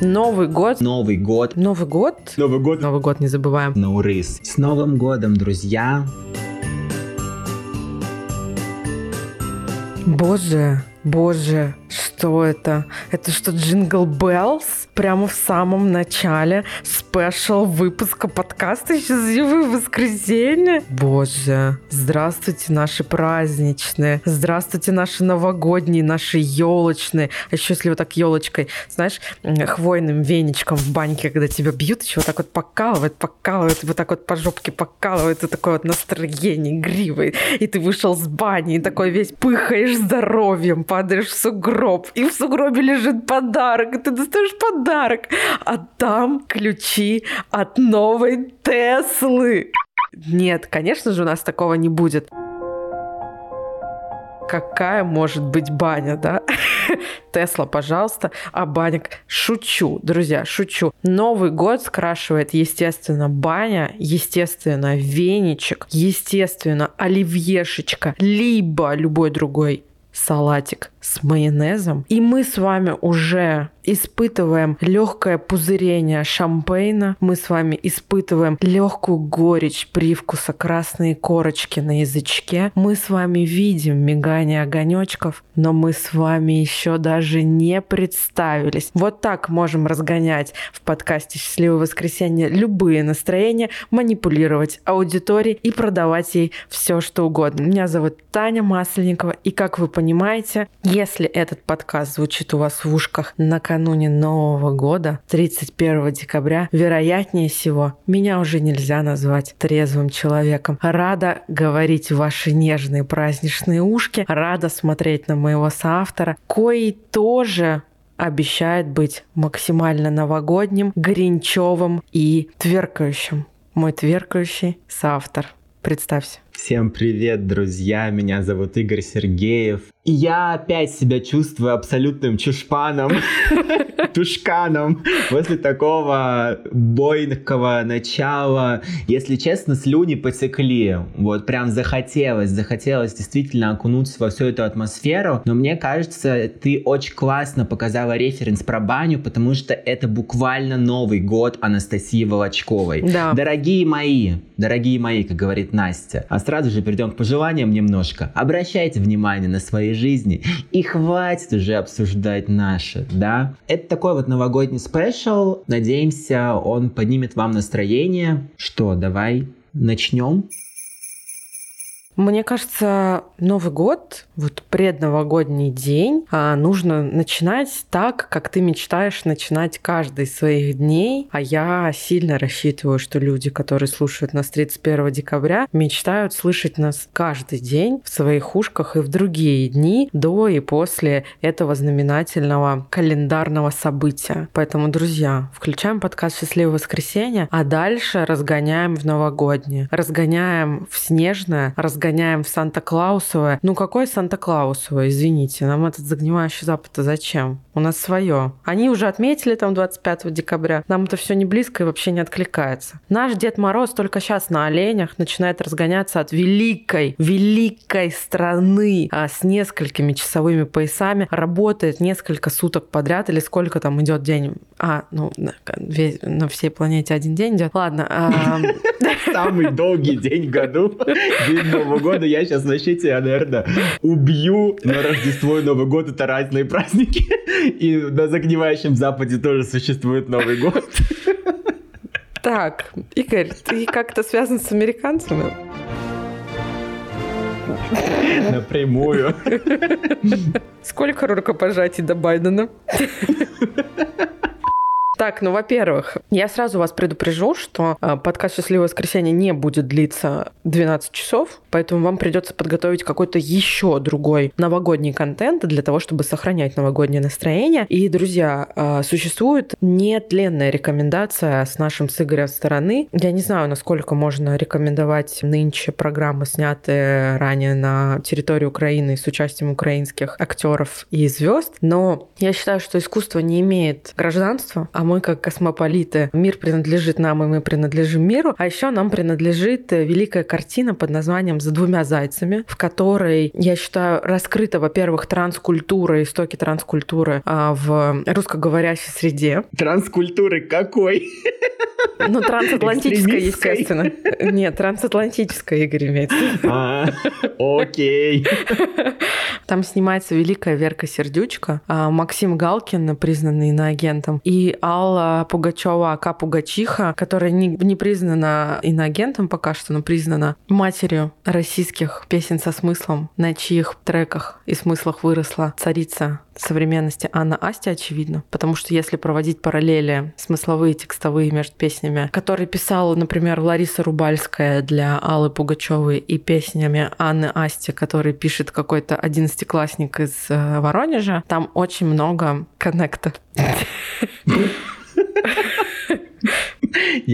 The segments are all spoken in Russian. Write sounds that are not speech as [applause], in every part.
Новый год. Новый год. Новый год. Новый год. Новый год не забываем. Наурыз. С Новым годом, друзья. Боже, боже, что это? Это что, Jingle Bells? Прямо в самом начале special выпуска подкаста «Счастливое воскресенье». Боже, здравствуйте наши праздничные, здравствуйте наши новогодние, наши елочные. А еще если вот так елочкой, знаешь, хвойным веничком в баньке, когда тебя бьют, еще вот так вот покалывает, покалывает, вот так вот по жопке покалывает, и такое вот настроение игривое. И ты вышел с бани, и такой весь пыхаешь здоровьем, падаешь в сугроб, и в сугробе лежит подарок, и ты достаешь подарок, а там ключи от новой Теслы. Нет, конечно же, у нас такого не будет. Какая может быть баня, да? [laughs] Тесла, пожалуйста, а баник. Шучу, друзья, шучу. Новый год скрашивает, естественно, баня, естественно, веничек, естественно, оливьешечка, либо любой другой салатик с майонезом. И мы с вами уже испытываем легкое пузырение шампейна, мы с вами испытываем легкую горечь привкуса красной корочки на язычке, мы с вами видим мигание огонечков, но мы с вами еще даже не представились. Вот так можем разгонять в подкасте «Счастливое воскресенье» любые настроения, манипулировать аудиторией и продавать ей все, что угодно. Меня зовут Таня Масленникова, и как вы понимаете, если этот подкаст звучит у вас в ушках накануне Нового года, 31 декабря, вероятнее всего, меня уже нельзя назвать трезвым человеком. Рада говорить в ваши нежные праздничные ушки, рада смотреть на моего соавтора, кои тоже обещает быть максимально новогодним, гринчевым и тверкающим. Мой тверкающий соавтор. Представься. Всем привет, друзья! Меня зовут Игорь Сергеев. И я опять себя чувствую абсолютным чушпаном, [laughs] тушканом после такого бойкого начала. Если честно, слюни потекли. Вот прям захотелось, захотелось действительно окунуться во всю эту атмосферу. Но мне кажется, ты очень классно показала референс про баню, потому что это буквально Новый год Анастасии Волочковой. Да. Дорогие мои, дорогие мои, как говорит Настя, а сразу же перейдем к пожеланиям немножко. Обращайте внимание на свои жизни и хватит уже обсуждать наши, да? Это такой вот новогодний спешл. Надеемся, он поднимет вам настроение. Что, давай начнем? Мне кажется, Новый год, вот предновогодний день, а, нужно начинать так, как ты мечтаешь начинать каждый из своих дней. А я сильно рассчитываю, что люди, которые слушают нас 31 декабря, мечтают слышать нас каждый день в своих ушках и в другие дни до и после этого знаменательного календарного события. Поэтому, друзья, включаем подкаст «Счастливое воскресенье», а дальше разгоняем в новогоднее, разгоняем в снежное, разгоняем гоняем в Санта-Клаусовое. Ну какое Санта-Клаусовое, извините, нам этот загнивающий запад-то зачем? У нас свое. Они уже отметили там 25 декабря. Нам это все не близко и вообще не откликается. Наш Дед Мороз только сейчас на оленях начинает разгоняться от великой, великой страны а, с несколькими часовыми поясами. Работает несколько суток подряд или сколько там идет день. А, ну, на, на всей планете один день идет. Ладно. А, Самый долгий день в году. День [laughs] Нового года. Я сейчас вообще тебя, наверное, убью. Но Рождество и Новый год — это разные праздники. И на загнивающем Западе тоже существует Новый год. Так, Игорь, ты как-то связан с американцами? Напрямую. Сколько рукопожатий до Байдена? Так, ну, во-первых, я сразу вас предупрежу, что э, подкаст «Счастливое воскресенье» не будет длиться 12 часов, поэтому вам придется подготовить какой-то еще другой новогодний контент для того, чтобы сохранять новогоднее настроение. И, друзья, э, существует нетленная рекомендация с нашим с Игорем стороны. Я не знаю, насколько можно рекомендовать нынче программы, снятые ранее на территории Украины с участием украинских актеров и звезд, но я считаю, что искусство не имеет гражданства, а мы как космополиты. Мир принадлежит нам, и мы принадлежим миру. А еще нам принадлежит великая картина под названием «За двумя зайцами», в которой, я считаю, раскрыта, во-первых, транскультура, истоки транскультуры а, в русскоговорящей среде. Транскультуры какой? Ну, трансатлантическая, естественно. Нет, трансатлантическая, Игорь имеется. А, окей. Там снимается великая Верка Сердючка, а, Максим Галкин, признанный иноагентом, и Алла Пугачева, Ака Пугачиха, которая не, не признана иноагентом пока что, но признана матерью российских песен со смыслом, на чьих треках и смыслах выросла царица современности Анна Асти, очевидно. Потому что если проводить параллели смысловые, текстовые между песнями, которые писала, например, Лариса Рубальская для Аллы Пугачевой и песнями Анны Асти, который пишет какой-то одиннадцатиклассник из э, Воронежа, там очень много коннекта. [laughs]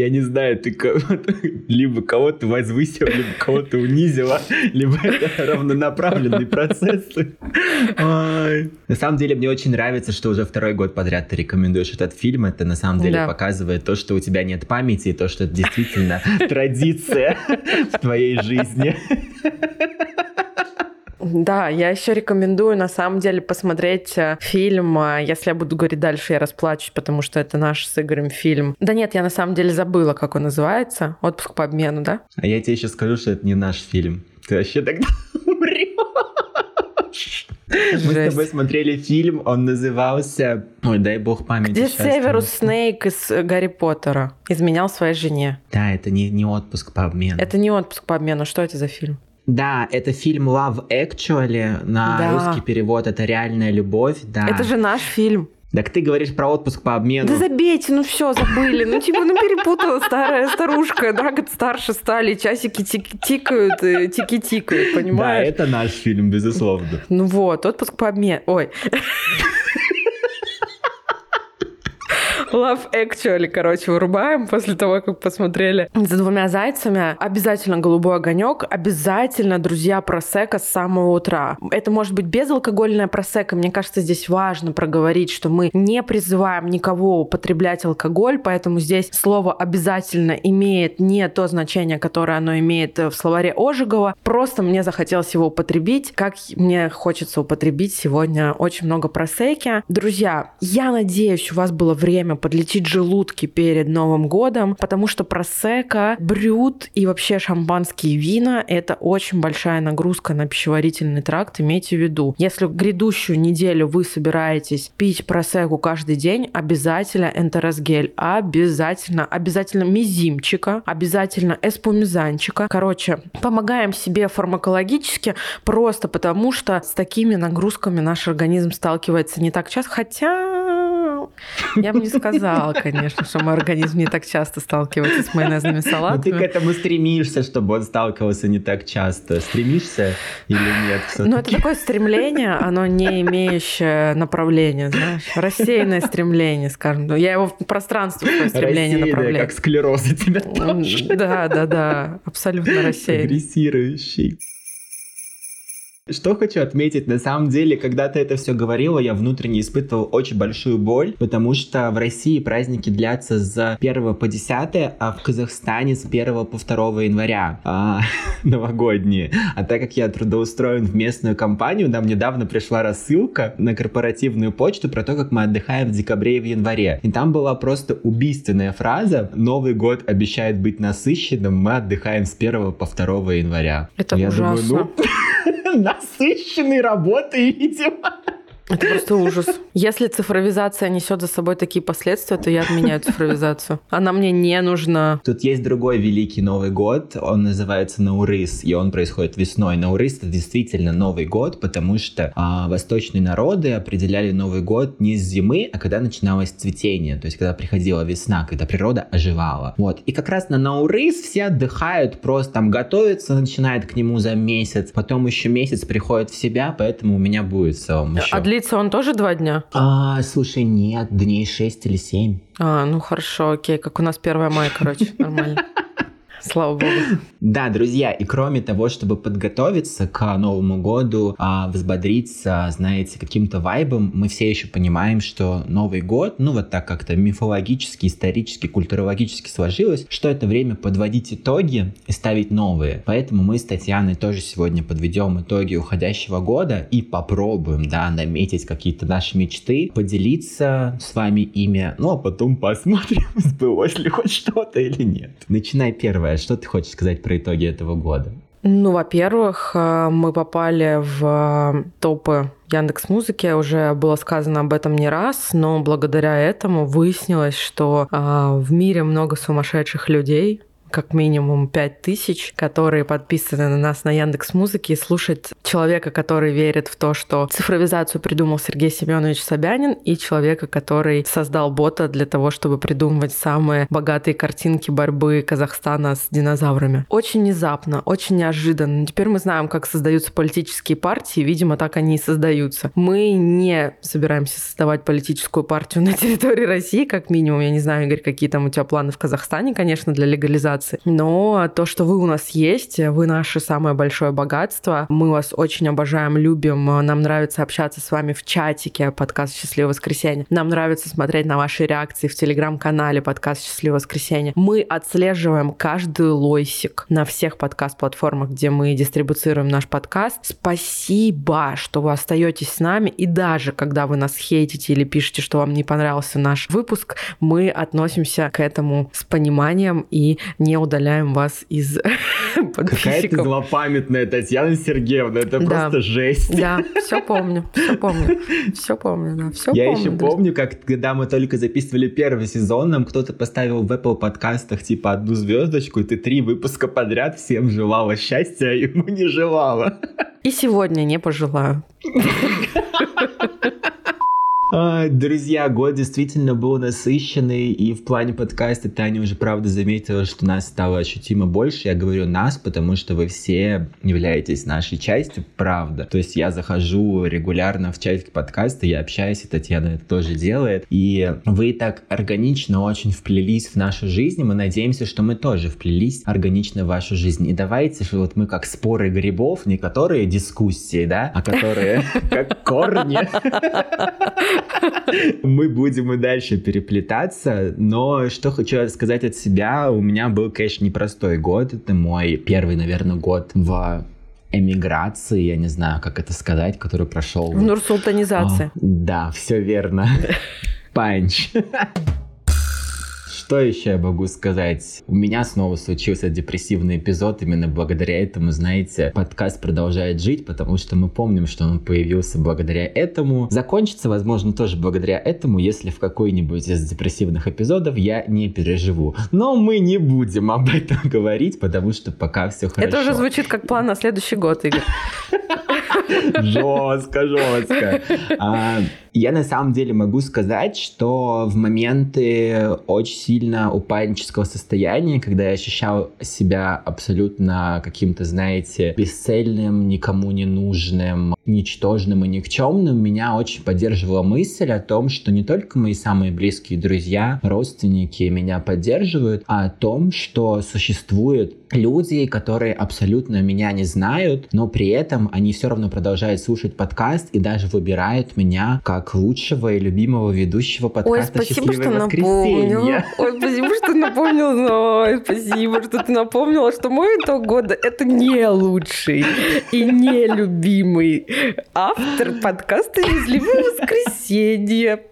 Я не знаю, ты [laughs] либо кого-то возвысил, либо кого-то унизила, либо это равнонаправленный процесс. Ой. На самом деле, мне очень нравится, что уже второй год подряд ты рекомендуешь этот фильм. Это на самом деле да. показывает то, что у тебя нет памяти, и то, что это действительно [laughs] традиция в твоей жизни. Да, я еще рекомендую на самом деле посмотреть э, фильм. Э, если я буду говорить дальше, я расплачусь, потому что это наш с Игорем фильм. Да нет, я на самом деле забыла, как он называется. Отпуск по обмену, да? А я тебе еще скажу, что это не наш фильм. Ты вообще тогда [laughs] умрешь. Мы с тобой смотрели фильм, он назывался... Ой, дай бог памяти. Где Северус Снейк из э, Гарри Поттера изменял своей жене. Да, это не, не отпуск по обмену. Это не отпуск по обмену. Что это за фильм? Да, это фильм Love Actually, на да. русский перевод это реальная любовь, да. Это же наш фильм. Так ты говоришь про отпуск по обмену. Да забейте, ну все, забыли. Ну типа, ну перепутала старая старушка, да, год старше стали, часики тик тикают, тики тикают, понимаешь? Да, это наш фильм, безусловно. Ну вот, отпуск по обмену. Ой. Love Actually, короче, вырубаем после того, как посмотрели «За двумя зайцами». Обязательно голубой огонек, обязательно, друзья, просека с самого утра. Это может быть безалкогольная просека. Мне кажется, здесь важно проговорить, что мы не призываем никого употреблять алкоголь, поэтому здесь слово «обязательно» имеет не то значение, которое оно имеет в словаре Ожегова. Просто мне захотелось его употребить, как мне хочется употребить сегодня очень много просеки. Друзья, я надеюсь, у вас было время подлечить желудки перед Новым годом, потому что просека, брют и вообще шампанские вина – это очень большая нагрузка на пищеварительный тракт, имейте в виду. Если грядущую неделю вы собираетесь пить просеку каждый день, обязательно энтеросгель, обязательно, обязательно мизимчика, обязательно эспумизанчика. Короче, помогаем себе фармакологически просто потому, что с такими нагрузками наш организм сталкивается не так часто, хотя [laughs] я бы не сказала, конечно, что мой организм не так часто сталкивается с майонезными салатами. Но ты к этому стремишься, чтобы он сталкивался не так часто. Стремишься или нет? Ну, это такое стремление, оно не имеющее направления, знаешь. Рассеянное стремление, скажем. Я его в пространство свое стремление направляю. как склероз у тебя тоже. Да, да, да. Абсолютно рассеянный. Агрессирующий. Что хочу отметить, на самом деле, когда ты это все говорила, я внутренне испытывал очень большую боль, потому что в России праздники длятся с 1 по 10, а в Казахстане с 1 по 2 января а, [laughs] новогодние. А так как я трудоустроен в местную компанию, нам недавно пришла рассылка на корпоративную почту про то, как мы отдыхаем в декабре и в январе. И там была просто убийственная фраза «Новый год обещает быть насыщенным, мы отдыхаем с 1 по 2 января». Это я ужасно. Думаю, ну, [laughs] [laughs] насыщенной работой, видимо. Это просто ужас. Если цифровизация несет за собой такие последствия, то я отменяю цифровизацию. Она мне не нужна. Тут есть другой великий Новый год, он называется Наурыс, и он происходит весной. Наурыс это действительно Новый год, потому что а, восточные народы определяли Новый год не с зимы, а когда начиналось цветение, то есть когда приходила весна, когда природа оживала. Вот. И как раз на Наурыс все отдыхают, просто там готовятся, начинают к нему за месяц, потом еще месяц приходят в себя, поэтому у меня будет в целом еще. А длится он тоже два дня? А, слушай, нет, дней шесть или семь. А, ну хорошо, окей, как у нас 1 мая, короче, нормально. Слава богу. Да, друзья, и кроме того, чтобы подготовиться к Новому году, а, взбодриться, знаете, каким-то вайбом, мы все еще понимаем, что Новый год, ну вот так как-то мифологически, исторически, культурологически сложилось, что это время подводить итоги и ставить новые. Поэтому мы с Татьяной тоже сегодня подведем итоги уходящего года и попробуем, да, наметить какие-то наши мечты, поделиться с вами ими, ну а потом посмотрим, [laughs] сбылось ли хоть что-то или нет. Начинай первое, что ты хочешь сказать про итоги этого года? Ну, во-первых, э, мы попали в топы Яндекс Музыки уже было сказано об этом не раз, но благодаря этому выяснилось, что э, в мире много сумасшедших людей, как минимум 5 тысяч, которые подписаны на нас на Яндекс Музыке и слушать человека, который верит в то, что цифровизацию придумал Сергей Семенович Собянин, и человека, который создал бота для того, чтобы придумывать самые богатые картинки борьбы Казахстана с динозаврами. Очень внезапно, очень неожиданно. Теперь мы знаем, как создаются политические партии, видимо, так они и создаются. Мы не собираемся создавать политическую партию на территории России, как минимум. Я не знаю, Игорь, какие там у тебя планы в Казахстане, конечно, для легализации организации. Но то, что вы у нас есть, вы наше самое большое богатство. Мы вас очень обожаем, любим. Нам нравится общаться с вами в чатике подкаст «Счастливое воскресенье». Нам нравится смотреть на ваши реакции в телеграм-канале подкаст «Счастливое воскресенье». Мы отслеживаем каждый лойсик на всех подкаст-платформах, где мы дистрибуцируем наш подкаст. Спасибо, что вы остаетесь с нами. И даже когда вы нас хейтите или пишете, что вам не понравился наш выпуск, мы относимся к этому с пониманием и не не удаляем вас из подписчиков. [laughs] Какая ты злопамятная Татьяна Сергеевна, это да. просто жесть. Да, все помню, все помню, все помню, да, все Я помню. еще помню, как когда мы только записывали первый сезон, нам кто-то поставил в Apple подкастах типа одну звездочку, и ты три выпуска подряд всем желала счастья, а ему не желала. И сегодня не пожелаю. [laughs] А, друзья, год действительно был насыщенный, и в плане подкаста Таня уже правда заметила, что нас стало ощутимо больше. Я говорю нас, потому что вы все являетесь нашей частью, правда. То есть я захожу регулярно в чатик подкаста, я общаюсь, и Татьяна это тоже делает. И вы так органично очень вплелись в нашу жизнь, и мы надеемся, что мы тоже вплелись органично в вашу жизнь. И давайте, что вот мы как споры грибов, не которые дискуссии, да, а которые [laughs] как корни. Мы будем и дальше переплетаться, но что хочу сказать от себя, у меня был, конечно, непростой год, это мой первый, наверное, год в эмиграции, я не знаю, как это сказать, который прошел... В Нурсултанизации. О, да, все верно. Панч. Что еще я могу сказать? У меня снова случился депрессивный эпизод. Именно благодаря этому, знаете, подкаст продолжает жить, потому что мы помним, что он появился благодаря этому. Закончится, возможно, тоже благодаря этому, если в какой-нибудь из депрессивных эпизодов я не переживу. Но мы не будем об этом [laughs] говорить, потому что пока все хорошо. Это уже звучит как план на следующий год, Игорь. [laughs] Жестко, жестко. А, я на самом деле могу сказать, что в моменты очень сильно упаднического состояния, когда я ощущал себя абсолютно каким-то, знаете, бесцельным, никому не нужным, ничтожным и никчемным, меня очень поддерживала мысль о том, что не только мои самые близкие друзья, родственники меня поддерживают, а о том, что существует люди, которые абсолютно меня не знают, но при этом они все равно продолжают слушать подкаст и даже выбирают меня как лучшего и любимого ведущего подкаста Ой, спасибо, что напомнил. Ой, спасибо, что напомнил. Ой, спасибо, что ты напомнила, что мой итог года — это не лучший и не любимый автор подкаста «Счастливое воскресенье».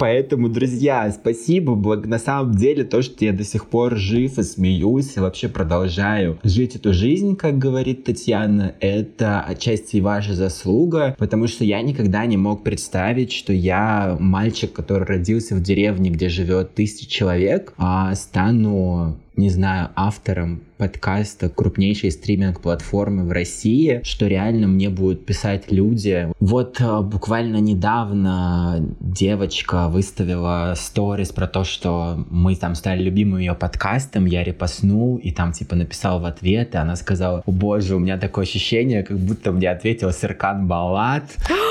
Поэтому, друзья, спасибо. На самом деле, то, что я до сих пор жив и смеюсь, и вообще продолжаю жить эту жизнь, как говорит Татьяна, это отчасти ваша заслуга, потому что я никогда не мог представить, что я мальчик, который родился в деревне, где живет тысяча человек, а стану не знаю, автором подкаста крупнейшей стриминг-платформы в России, что реально мне будут писать люди. Вот э, буквально недавно девочка выставила сторис про то, что мы там стали любимым ее подкастом, я репостнул и там типа написал в ответ, и она сказала, о боже, у меня такое ощущение, как будто мне ответил Серкан Балат,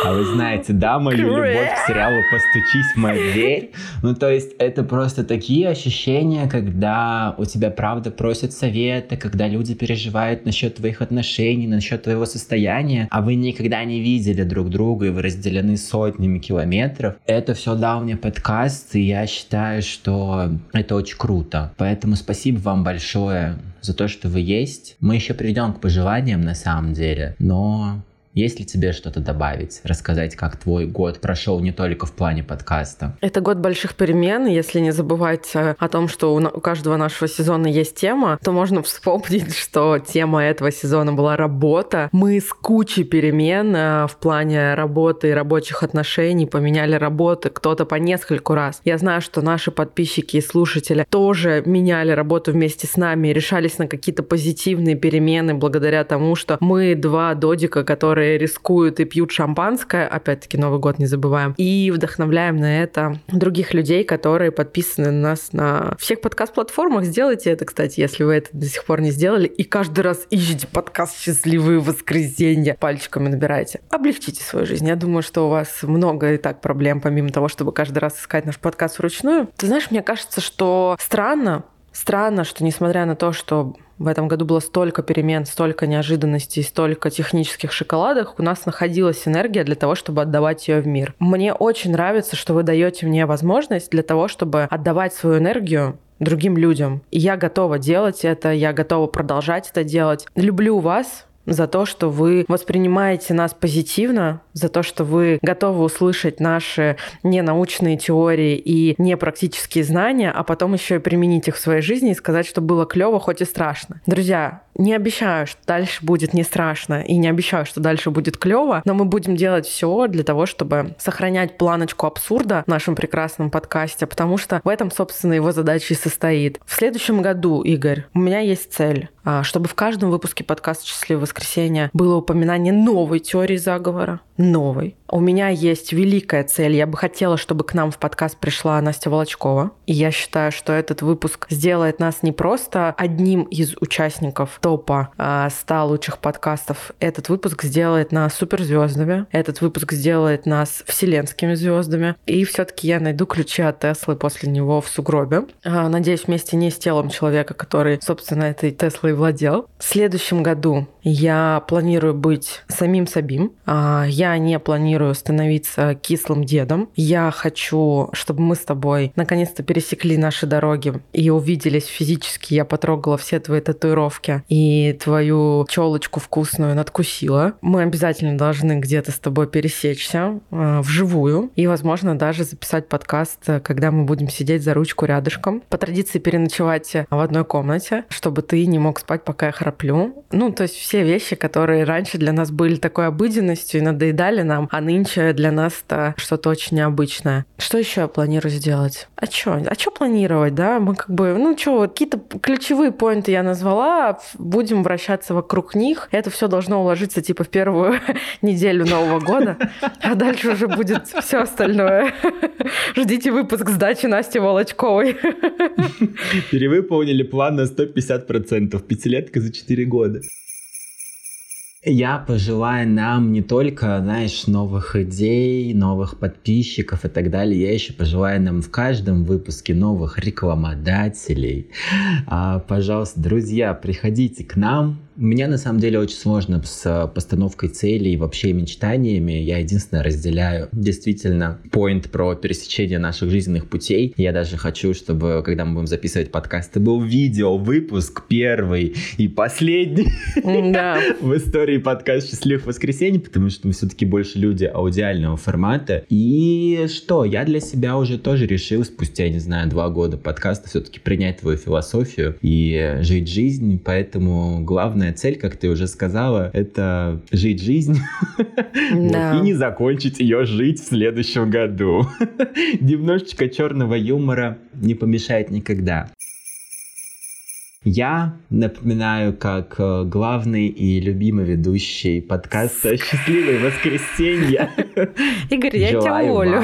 а вы знаете, да, мою любовь к сериалу «Постучись в мою дверь». Ну, то есть это просто такие ощущения, когда у тебя тебя правда просят совета, когда люди переживают насчет твоих отношений, насчет твоего состояния, а вы никогда не видели друг друга и вы разделены сотнями километров. Это все дал мне подкаст, и я считаю, что это очень круто. Поэтому спасибо вам большое за то, что вы есть. Мы еще придем к пожеланиям на самом деле, но есть ли тебе что-то добавить, рассказать, как твой год прошел не только в плане подкаста? Это год больших перемен. Если не забывать э, о том, что у каждого нашего сезона есть тема, то можно вспомнить, [laughs] что тема этого сезона была работа. Мы с кучей перемен э, в плане работы и рабочих отношений поменяли работы, кто-то по нескольку раз. Я знаю, что наши подписчики и слушатели тоже меняли работу вместе с нами решались на какие-то позитивные перемены благодаря тому, что мы два додика, которые которые рискуют и пьют шампанское, опять-таки Новый год не забываем, и вдохновляем на это других людей, которые подписаны на нас на всех подкаст-платформах. Сделайте это, кстати, если вы это до сих пор не сделали, и каждый раз ищите подкаст «Счастливые воскресенья», пальчиками набирайте. Облегчите свою жизнь. Я думаю, что у вас много и так проблем, помимо того, чтобы каждый раз искать наш подкаст вручную. Ты знаешь, мне кажется, что странно, странно, что несмотря на то, что в этом году было столько перемен, столько неожиданностей, столько технических шоколадок, у нас находилась энергия для того, чтобы отдавать ее в мир. Мне очень нравится, что вы даете мне возможность для того, чтобы отдавать свою энергию другим людям. И я готова делать это, я готова продолжать это делать. Люблю вас, за то, что вы воспринимаете нас позитивно, за то, что вы готовы услышать наши ненаучные теории и непрактические знания, а потом еще и применить их в своей жизни и сказать, что было клево, хоть и страшно. Друзья, не обещаю, что дальше будет не страшно, и не обещаю, что дальше будет клево, но мы будем делать все для того, чтобы сохранять планочку абсурда в нашем прекрасном подкасте, потому что в этом, собственно, его задача и состоит. В следующем году, Игорь, у меня есть цель, а, чтобы в каждом выпуске подкаста «Счастливое воскресенье» было упоминание новой теории заговора, новой. У меня есть великая цель. Я бы хотела, чтобы к нам в подкаст пришла Настя Волочкова. И я считаю, что этот выпуск сделает нас не просто одним из участников топа 100 а, лучших подкастов. Этот выпуск сделает нас суперзвездами. Этот выпуск сделает нас вселенскими звездами. И все-таки я найду ключи от Теслы после него в сугробе. А, надеюсь, вместе не с телом человека, который, собственно, этой Теслой владел. В следующем году я планирую быть самим собим. А, я не планирую становиться кислым дедом. Я хочу, чтобы мы с тобой наконец-то пересекли наши дороги и увиделись физически. Я потрогала все твои татуировки и твою челочку вкусную надкусила. Мы обязательно должны где-то с тобой пересечься э, вживую и, возможно, даже записать подкаст, когда мы будем сидеть за ручку рядышком. По традиции переночевать в одной комнате, чтобы ты не мог спать, пока я храплю. Ну, то есть все вещи, которые раньше для нас были такой обыденностью и надоедали нам, а нынче для нас это что-то очень необычное. Что еще я планирую сделать? А что? А что планировать, да? Мы как бы, ну что, какие-то ключевые поинты я назвала, будем вращаться вокруг них. Это все должно уложиться типа в первую [laughs] неделю Нового года, а дальше уже будет все остальное. [laughs] Ждите выпуск сдачи Насти Волочковой. [laughs] Перевыполнили план на 150%. Пятилетка за 4 года. Я пожелаю нам не только, знаешь, новых идей, новых подписчиков и так далее, я еще пожелаю нам в каждом выпуске новых рекламодателей. А, пожалуйста, друзья, приходите к нам, меня на самом деле очень сложно с э, постановкой целей и вообще мечтаниями. Я единственное разделяю действительно поинт про пересечение наших жизненных путей. Я даже хочу, чтобы, когда мы будем записывать подкасты, был видео выпуск первый и последний да. [laughs] в истории подкаста «Счастливых воскресенье», потому что мы все-таки больше люди аудиального формата. И что, я для себя уже тоже решил спустя, не знаю, два года подкаста все-таки принять твою философию и жить жизнь, поэтому главное главная цель, как ты уже сказала, это жить жизнь [laughs] да. и не закончить ее жить в следующем году. [laughs] Немножечко черного юмора не помешает никогда. Я напоминаю, как э, главный и любимый ведущий подкаста «Счастливое воскресенье». [laughs] Игорь, я тебя уволю.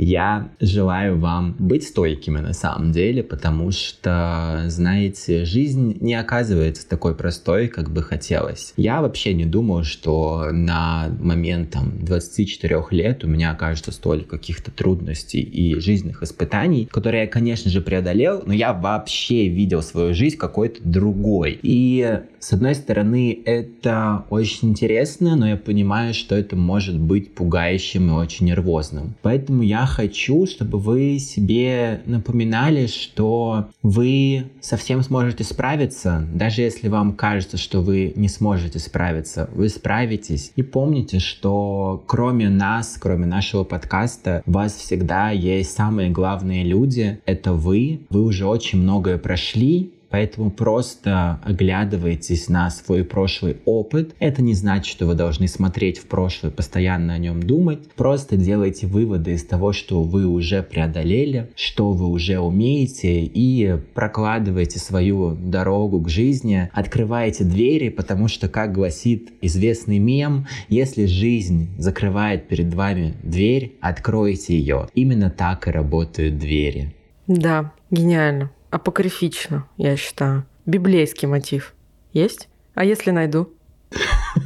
Я желаю вам быть стойкими на самом деле, потому что, знаете, жизнь не оказывается такой простой, как бы хотелось. Я вообще не думал, что на момент там 24 лет у меня окажется столько каких-то трудностей и жизненных испытаний, которые я, конечно же, преодолел, но я вообще видел свою жизнь какой-то другой. И с одной стороны, это очень интересно, но я понимаю, что это может быть пугающим и очень нервозным. Поэтому я хочу, чтобы вы себе напоминали, что вы совсем сможете справиться, даже если вам кажется, что вы не сможете справиться, вы справитесь. И помните, что кроме нас, кроме нашего подкаста, у вас всегда есть самые главные люди. Это вы. Вы уже очень многое прошли, Поэтому просто оглядывайтесь на свой прошлый опыт. Это не значит, что вы должны смотреть в прошлое, постоянно о нем думать. Просто делайте выводы из того, что вы уже преодолели, что вы уже умеете, и прокладывайте свою дорогу к жизни. Открывайте двери, потому что, как гласит известный мем, если жизнь закрывает перед вами дверь, откройте ее. Именно так и работают двери. Да, гениально апокрифично, я считаю. Библейский мотив. Есть? А если найду? [laughs]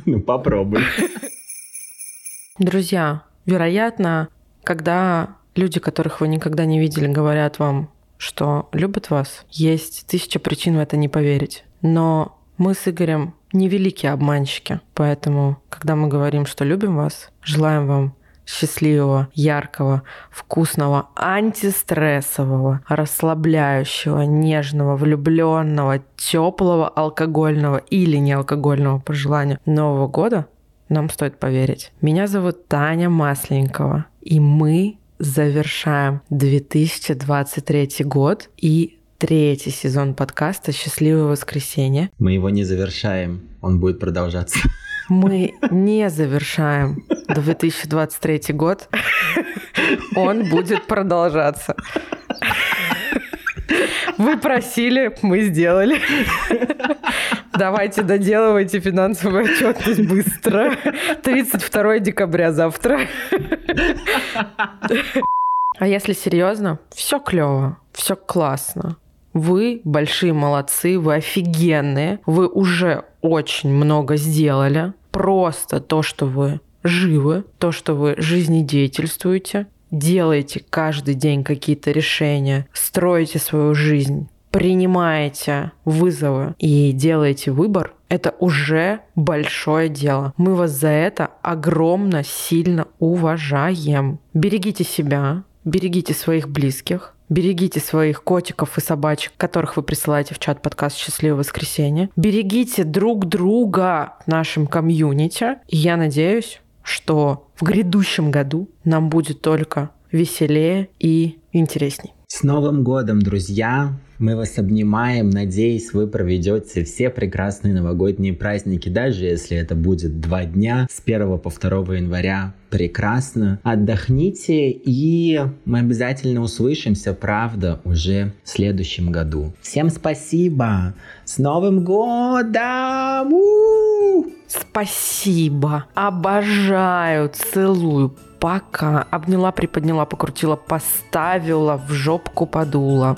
Ну, попробуй. Друзья, вероятно, когда люди, которых вы никогда не видели, говорят вам, что любят вас, есть тысяча причин в это не поверить. Но мы с Игорем не великие обманщики, поэтому, когда мы говорим, что любим вас, желаем вам счастливого, яркого, вкусного, антистрессового, расслабляющего, нежного, влюбленного, теплого, алкогольного или неалкогольного по желанию Нового года, нам стоит поверить. Меня зовут Таня Масленникова, и мы завершаем 2023 год и третий сезон подкаста «Счастливое воскресенье». Мы его не завершаем, он будет продолжаться. Мы не завершаем 2023 год. Он будет продолжаться. Вы просили, мы сделали. Давайте доделывайте финансовую отчетность быстро. 32 декабря завтра. А если серьезно, все клево, все классно. Вы большие молодцы, вы офигенные, вы уже очень много сделали. Просто то, что вы живы, то, что вы жизнедеятельствуете, делаете каждый день какие-то решения, строите свою жизнь, принимаете вызовы и делаете выбор, это уже большое дело. Мы вас за это огромно, сильно уважаем. Берегите себя, берегите своих близких, Берегите своих котиков и собачек, которых вы присылаете в чат подкаст «Счастливое воскресенье». Берегите друг друга в нашем комьюнити. И я надеюсь, что в грядущем году нам будет только веселее и интересней. С Новым годом, друзья! Мы вас обнимаем. Надеюсь, вы проведете все прекрасные новогодние праздники, даже если это будет два дня с 1 по 2 января. Прекрасно. Отдохните, и мы обязательно услышимся, правда, уже в следующем году. Всем спасибо! С Новым годом! У-у-у! Спасибо! Обожаю, целую. Пока. Обняла, приподняла, покрутила, поставила, в жопку подула.